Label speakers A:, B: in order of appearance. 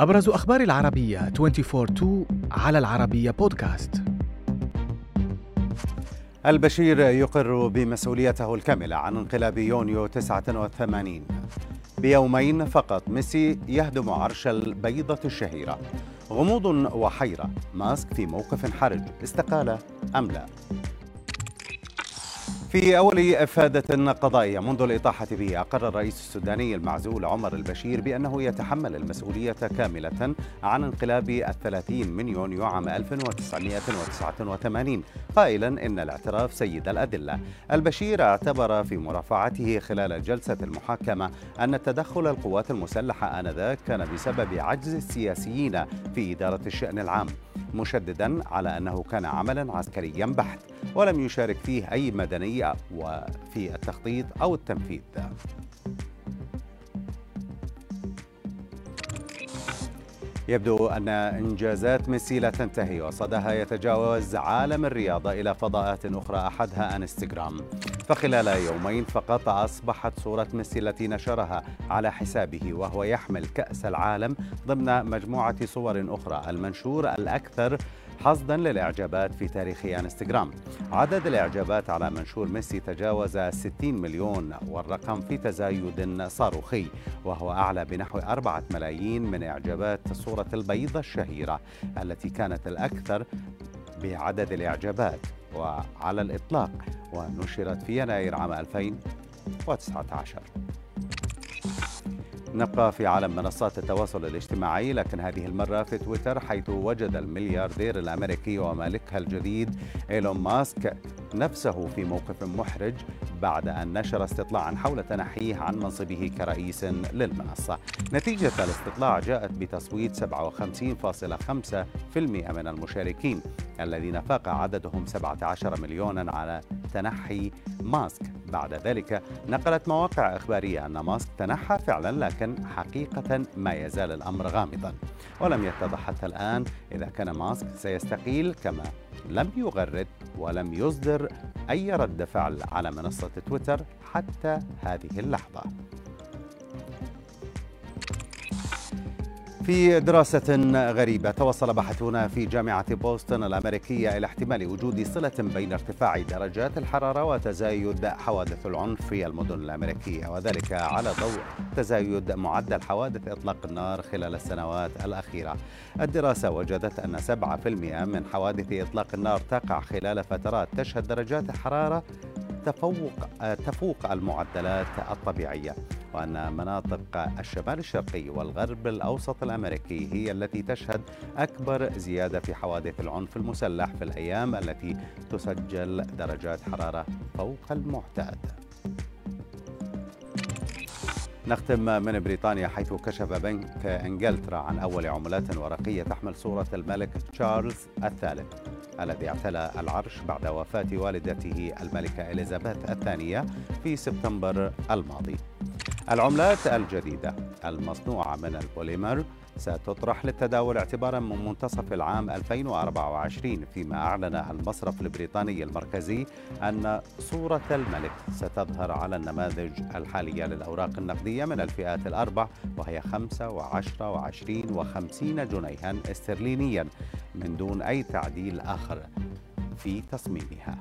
A: أبرز أخبار العربية 24-2 على العربية بودكاست
B: البشير يقر بمسؤوليته الكاملة عن انقلاب يونيو 89 بيومين فقط ميسي يهدم عرش البيضة الشهيرة. غموض وحيرة. ماسك في موقف حرج. استقال أم لا؟ في أول إفادة قضائية منذ الإطاحة به أقر الرئيس السوداني المعزول عمر البشير بأنه يتحمل المسؤولية كاملة عن انقلاب الثلاثين من يونيو عام 1989 قائلا إن الاعتراف سيد الأدلة. البشير اعتبر في مرافعته خلال جلسة المحاكمة أن تدخل القوات المسلحة آنذاك كان بسبب عجز السياسيين في إدارة الشأن العام. مشددا على أنه كان عملا عسكريا بحت ولم يشارك فيه أي مدني وفي التخطيط أو التنفيذ. يبدو أن إنجازات ميسي لا تنتهي وصدها يتجاوز عالم الرياضة إلى فضاءات أخرى أحدها أنستغرام. فخلال يومين فقط أصبحت صورة ميسي التي نشرها على حسابه وهو يحمل كأس العالم ضمن مجموعة صور أخرى المنشور الأكثر حصدا للإعجابات في تاريخ إنستغرام. عدد الإعجابات على منشور ميسي تجاوز 60 مليون والرقم في تزايد صاروخي وهو أعلى بنحو 4 ملايين من إعجابات صورة البيضة الشهيرة التي كانت الأكثر بعدد الإعجابات. وعلى الإطلاق ونشرت في يناير عام 2019 نبقى في عالم منصات التواصل الاجتماعي لكن هذه المرة في تويتر حيث وجد الملياردير الأمريكي ومالكها الجديد إيلون ماسك نفسه في موقف محرج بعد أن نشر استطلاعا حول تنحيه عن منصبه كرئيس للمنصة. نتيجة الاستطلاع جاءت بتصويت 57.5% من المشاركين. الذين فاق عددهم 17 مليونا على تنحي ماسك. بعد ذلك نقلت مواقع إخبارية أن ماسك تنحى فعلا لكن حقيقة ما يزال الأمر غامضا. ولم يتضح حتى الآن إذا كان ماسك سيستقيل كما لم يغرد ولم يصدر أي رد فعل على منصة تويتر حتى هذه اللحظة. في دراسة غريبة. توصل باحثون في جامعة بوسطن الأمريكية إلى احتمال وجود صلة بين ارتفاع درجات الحرارة وتزايد حوادث العنف في المدن الأمريكية وذلك على ضوء تزايد معدل حوادث إطلاق النار خلال السنوات الأخيرة. الدراسة وجدت أن 7% من حوادث إطلاق النار تقع خلال فترات تشهد درجات حرارة تفوق تفوق المعدلات الطبيعية. وأن مناطق الشمال الشرقي والغرب الأوسط الأمريكي هي التي تشهد أكبر زيادة في حوادث العنف المسلح في الأيام التي تسجل درجات حرارة فوق المعتاد نختم من بريطانيا حيث كشف بنك إنجلترا عن أول عملات ورقية تحمل صورة الملك تشارلز الثالث الذي اعتلى العرش بعد وفاة والدته الملكة إليزابيث الثانية في سبتمبر الماضي. العملات الجديدة المصنوعة من البوليمر ستطرح للتداول اعتبارا من منتصف العام 2024 فيما أعلن المصرف البريطاني المركزي أن صورة الملك ستظهر على النماذج الحالية للأوراق النقدية من الفئات الأربع وهي 5 و10 و20 و50 جنيها استرلينيا من دون أي تعديل آخر في تصميمها.